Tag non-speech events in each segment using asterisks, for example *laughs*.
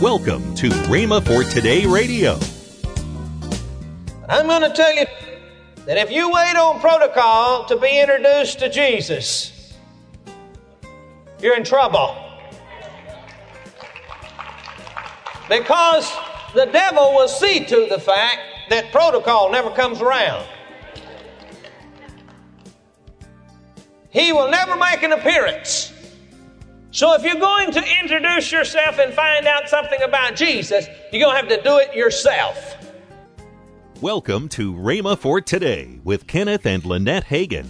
Welcome to Rhema for Today Radio. I'm going to tell you that if you wait on protocol to be introduced to Jesus, you're in trouble. Because the devil will see to the fact that protocol never comes around. He will never make an appearance. So if you're going to introduce yourself and find out something about Jesus, you're going to have to do it yourself. Welcome to Rhema for Today with Kenneth and Lynette Hagin.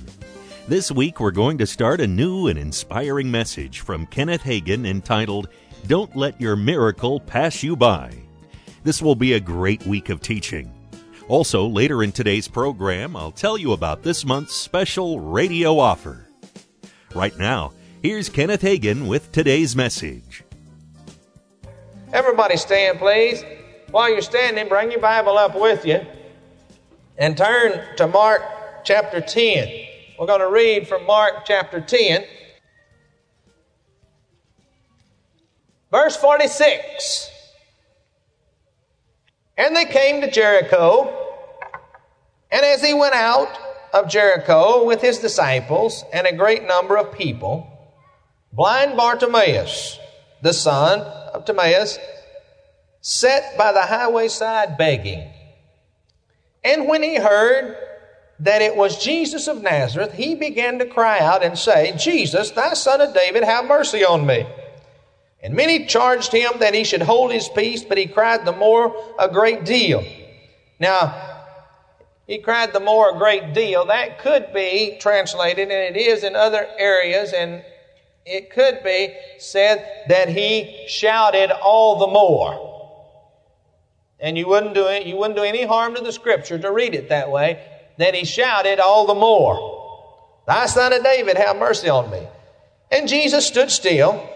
This week we're going to start a new and inspiring message from Kenneth Hagin entitled Don't Let Your Miracle Pass You By. This will be a great week of teaching. Also, later in today's program, I'll tell you about this month's special radio offer. Right now, here's Kenneth Hagin with today's message. Everybody stand, please. While you're standing, bring your Bible up with you and turn to Mark chapter 10. We're going to read from Mark chapter 10, verse 46. And they came to Jericho, and as he went out of Jericho with his disciples and a great number of people, blind Bartimaeus, the son of Timaeus, sat by the highway side begging. And when he heard that it was Jesus of Nazareth, he began to cry out and say, Jesus, thy son of David, have mercy on me. And many charged him that he should hold his peace, but he cried the more a great deal. Now, he cried the more a great deal. That could be translated, and it is in other areas, and it could be said that he shouted all the more. And you wouldn't do it, you wouldn't do any harm to the scripture to read it that way, that he shouted all the more. Thy son of David, have mercy on me. And Jesus stood still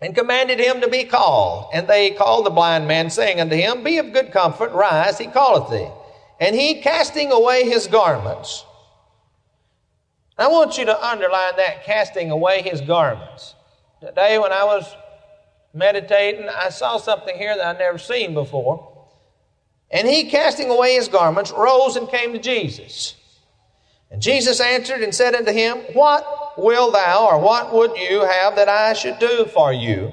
and commanded him to be called. And they called the blind man, saying unto him, Be of good comfort, rise, he calleth thee. And he, casting away his garments, I want you to underline that, casting away his garments. Today, when I was meditating, I saw something here that I'd never seen before. And he, casting away his garments, rose and came to Jesus. And Jesus answered and said unto him, What will thou, or what would you have that I should do for you?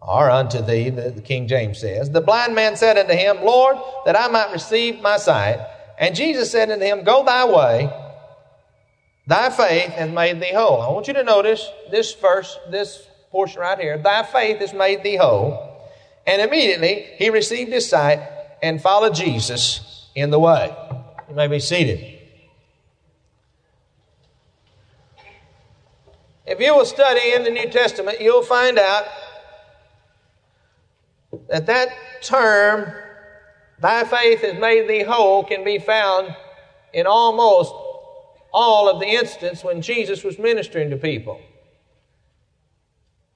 Or unto thee, the King James says. The blind man said unto him, Lord, that I might receive my sight. And Jesus said unto him, Go thy way, thy faith hath made thee whole. I want you to notice this verse, this portion right here. Thy faith has made thee whole. And immediately he received his sight and followed Jesus in the way. You may be seated. If you will study in the New Testament, you'll find out that that term, thy faith has made thee whole, can be found in almost all of the instances when Jesus was ministering to people.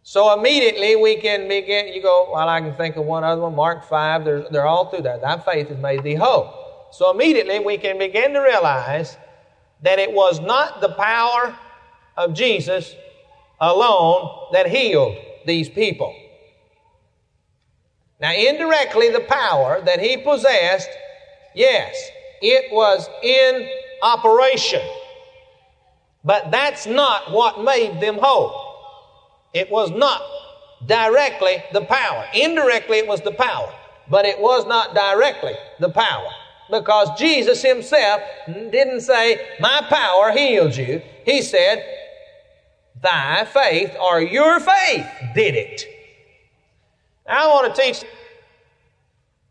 So immediately we can begin, you go, well, I can think of one other one, Mark 5, they're, they're all through that. Thy faith has made thee whole. So immediately we can begin to realize that it was not the power of Jesus alone that healed these people. Now, indirectly, the power that he possessed, yes, it was in operation. But that's not what made them whole. It was not directly the power. Indirectly, it was the power. But it was not directly the power. Because Jesus himself didn't say, My power healed you. He said, Thy faith or your faith did it. I want to teach.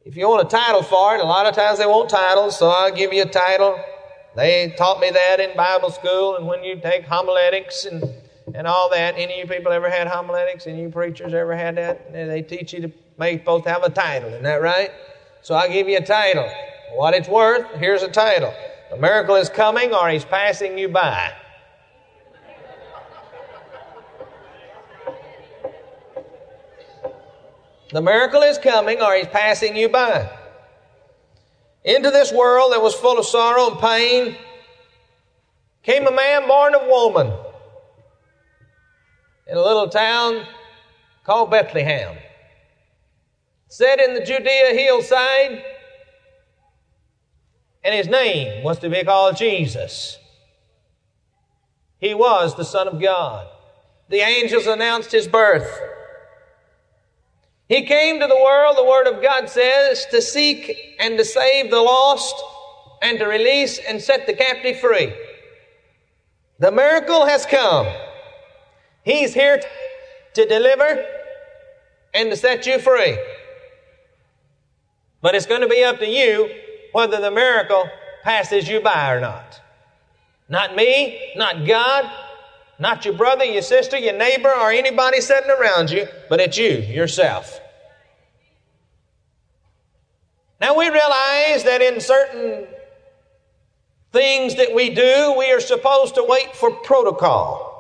If you want a title for it, a lot of times they want titles, so I'll give you a title. They taught me that in Bible school, and when you take homiletics and, and all that, any of you people ever had homiletics? Any of you preachers ever had that? They teach you to make to have a title, isn't that right? So I'll give you a title. What it's worth, here's a title. A miracle is coming or he's passing you by. The miracle is coming or he's passing you by. Into this world that was full of sorrow and pain came a man born of woman in a little town called Bethlehem. set in the Judea hillside, and his name was to be called Jesus. He was the Son of God. The angels announced his birth. He came to the world, the Word of God says, to seek and to save the lost and to release and set the captive free. The miracle has come. He's here to deliver and to set you free. But it's going to be up to you whether the miracle passes you by or not. Not me, not God, not your brother, your sister, your neighbor, or anybody sitting around you, but it's you, yourself. Now we realize that in certain things that we do, we are supposed to wait for protocol.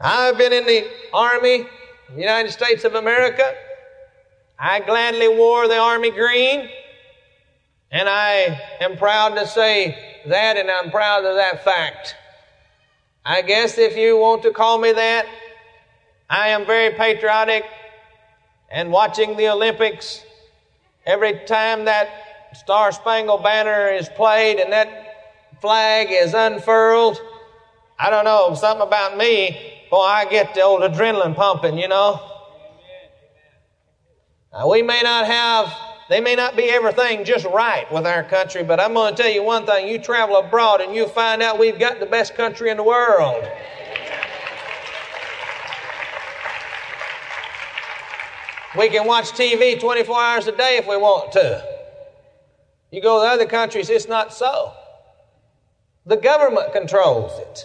I've been in the Army, the United States of America. I gladly wore the Army green, and I am proud to say that, and I'm proud of that fact. I guess if you want to call me that, I am very patriotic and watching the Olympics every time that Star Spangled Banner is played and that flag is unfurled. I don't know, something about me, boy, I get the old adrenaline pumping, you know. Now, we may not have they may not be everything just right with our country, but I'm going to tell you one thing. You travel abroad and you'll find out we've got the best country in the world. We can watch TV 24 hours a day if we want to. You go to other countries, it's not so. The government controls it.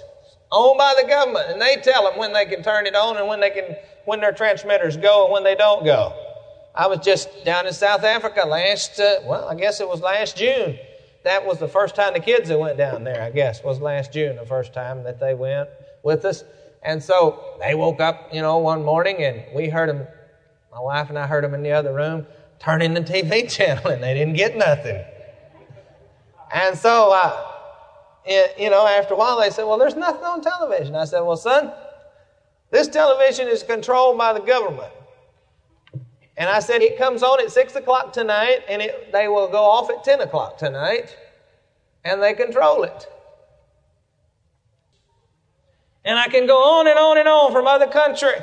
Owned by the government, and they tell them when they can turn it on and when they can when their transmitters go and when they don't go. I was just down in South Africa last, uh, well, I guess it was last June. That was the first time the kids that went down there, I guess, was last June, the first time that they went with us. And so they woke up, you know, one morning and we heard them, my wife and I heard them in the other room turning the TV *laughs* channel and they didn't get nothing. And so, uh, it, you know, after a while they said, well, there's nothing on television. I said, well, son, this television is controlled by the government. And I said, it comes on at 6 o'clock tonight, and it, they will go off at 10 o'clock tonight, and they control it. And I can go on and on and on from other countries.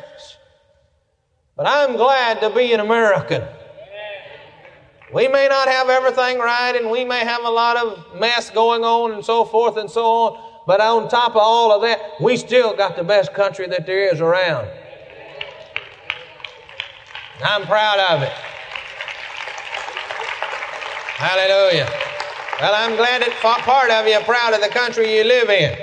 But I'm glad to be an American. We may not have everything right, and we may have a lot of mess going on, and so forth and so on. But on top of all of that, we still got the best country that there is around. I'm proud of it. Hallelujah. Well, I'm glad that part of you are proud of the country you live in.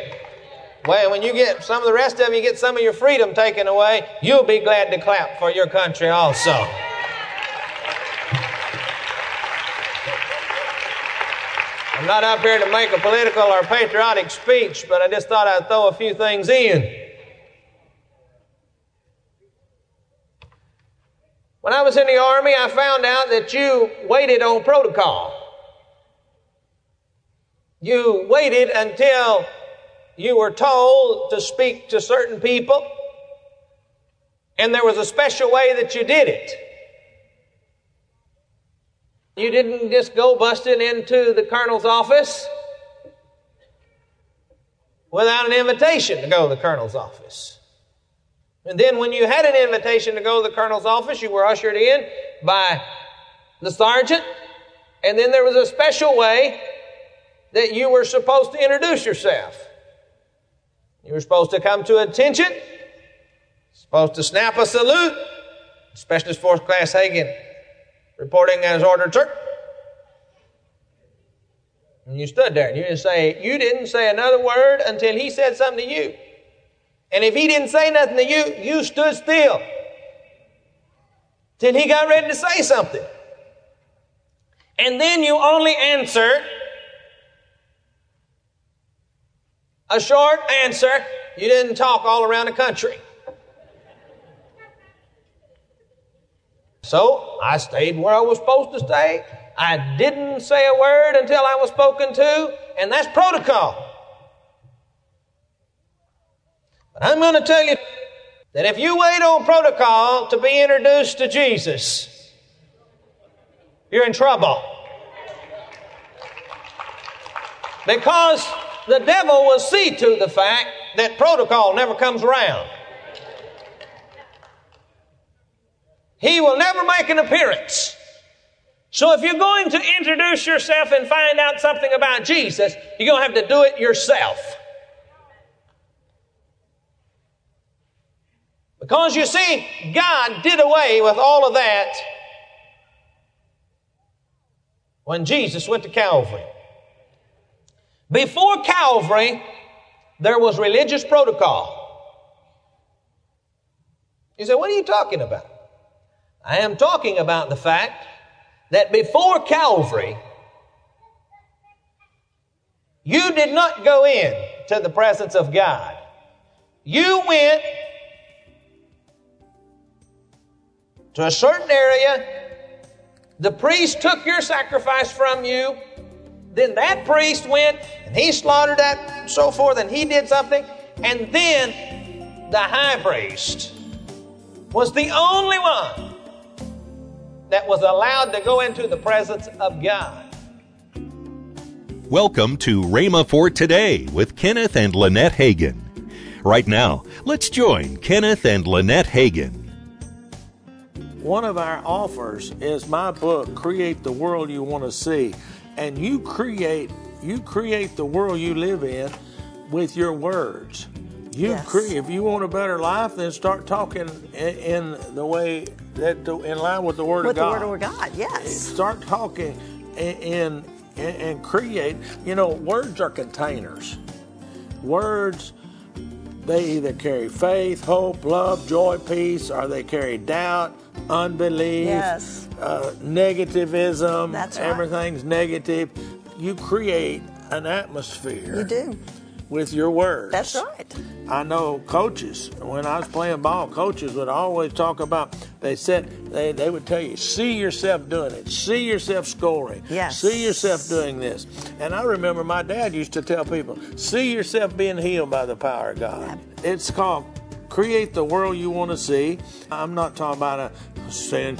Well, when you get some of the rest of you get some of your freedom taken away, you'll be glad to clap for your country also. I'm not up here to make a political or patriotic speech, but I just thought I'd throw a few things in. When I was in the Army, I found out that you waited on protocol. You waited until you were told to speak to certain people, and there was a special way that you did it. You didn't just go busting into the colonel's office without an invitation to go to the colonel's office. And then when you had an invitation to go to the colonel's office, you were ushered in by the sergeant. And then there was a special way that you were supposed to introduce yourself. You were supposed to come to attention, supposed to snap a salute, Specialist Fourth Class Hagin reporting as ordered, sir. And you stood there and you didn't say, you didn't say another word until he said something to you. And if he didn't say nothing to you, you stood still till he got ready to say something. And then you only answered a short answer. You didn't talk all around the country. So I stayed where I was supposed to stay. I didn't say a word until I was spoken to, and that's protocol. But I'm going to tell you that if you wait on protocol to be introduced to Jesus, you're in trouble. Because the devil will see to the fact that protocol never comes around. He will never make an appearance. So if you're going to introduce yourself and find out something about Jesus, you're going to have to do it yourself. Because you see, God did away with all of that when Jesus went to Calvary. Before Calvary, there was religious protocol. You say, what are you talking about? I am talking about the fact that before Calvary, you did not go in to the presence of God. You went to a certain area. The priest took your sacrifice from you. Then that priest went and he slaughtered that and so forth, and he did something. And then the high priest was the only one that was allowed to go into the presence of God. Welcome to Rhema for Today with Kenneth and Lynette Hagin. Right now, let's join Kenneth and Lynette Hagin. One of our offers is my book, Create the World You Want to See. And you create you create the world you live in with your words. You Yes. create if you want a better life, then start talking in, in the way that in line with the word With of the God. Word of God, yes. Eh, start talking and and create. You know, words are containers. Words they either carry faith, hope, love, joy, peace, or they carry doubt, unbelief, Yes. uh, negativism. That's right. Everything's negative. You create an atmosphere You do. with your words. That's right. I know coaches, when I was playing ball, coaches would always talk about, they said, they, they would tell you, see yourself doing it, see yourself scoring, Yes. see yourself doing this. And I remember my dad used to tell people, see yourself being healed by the power of God. It's called create the world you want to see. I'm not talking about a saying,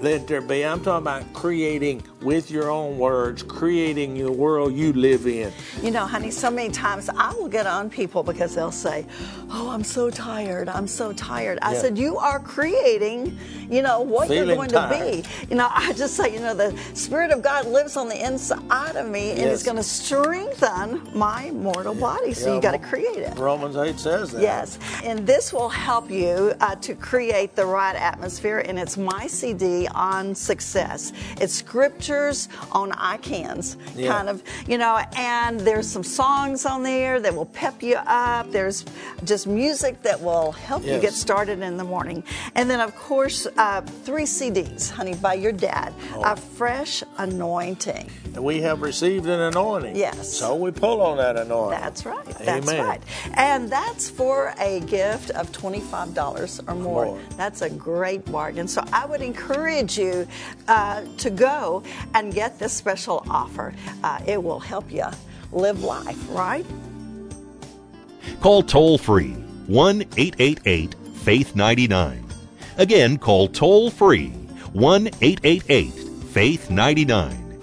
let there be. I'm talking about creating with your own words, creating the world you live in. You know, honey, so many times I will get on people because they'll say, Oh, I'm so tired. I'm so tired. I Yeah. said, You are creating, you know, what Feeling you're going tired. to be. You know, I just say, you know, the Spirit of God lives on the inside of me and Yes. it's going to strengthen my mortal body. So Yeah, you got to create it. Romans 8 says that. Yes, and this will help you uh, to create the right atmosphere. And it's my CD on success. It's scriptures on iCans, Yeah. kind of, you know. And there's some songs on there that will pep you up. There's just music that will help you get started in the morning. And then, of course, uh, three CDs, honey, by your dad. Oh. A fresh anointing. We have received an anointing. Yes. So we pull on that anointing. That's right. That's Amen. right. And that's for a gift of $25 or more. More. That's a great bargain. So I would encourage you uh, to go and get this special offer. Uh, it will help you live life, right? Call toll free 1 888 Faith 99. Again, call toll free 1 888 Faith 99.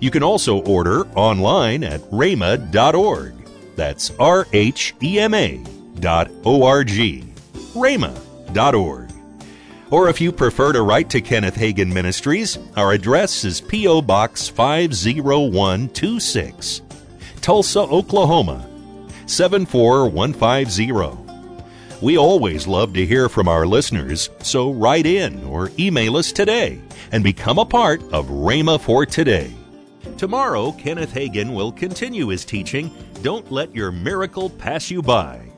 You can also order online at rhema.org. That's R H E M A dot O R G. rhema.org. Or if you prefer to write to Kenneth Hagin Ministries, our address is P.O. Box 50126, Tulsa, Oklahoma 74150. We always love to hear from our listeners, so write in or email us today and become a part of Rhema for Today. Tomorrow, Kenneth Hagin will continue his teaching, Don't Let Your Miracle Pass You By.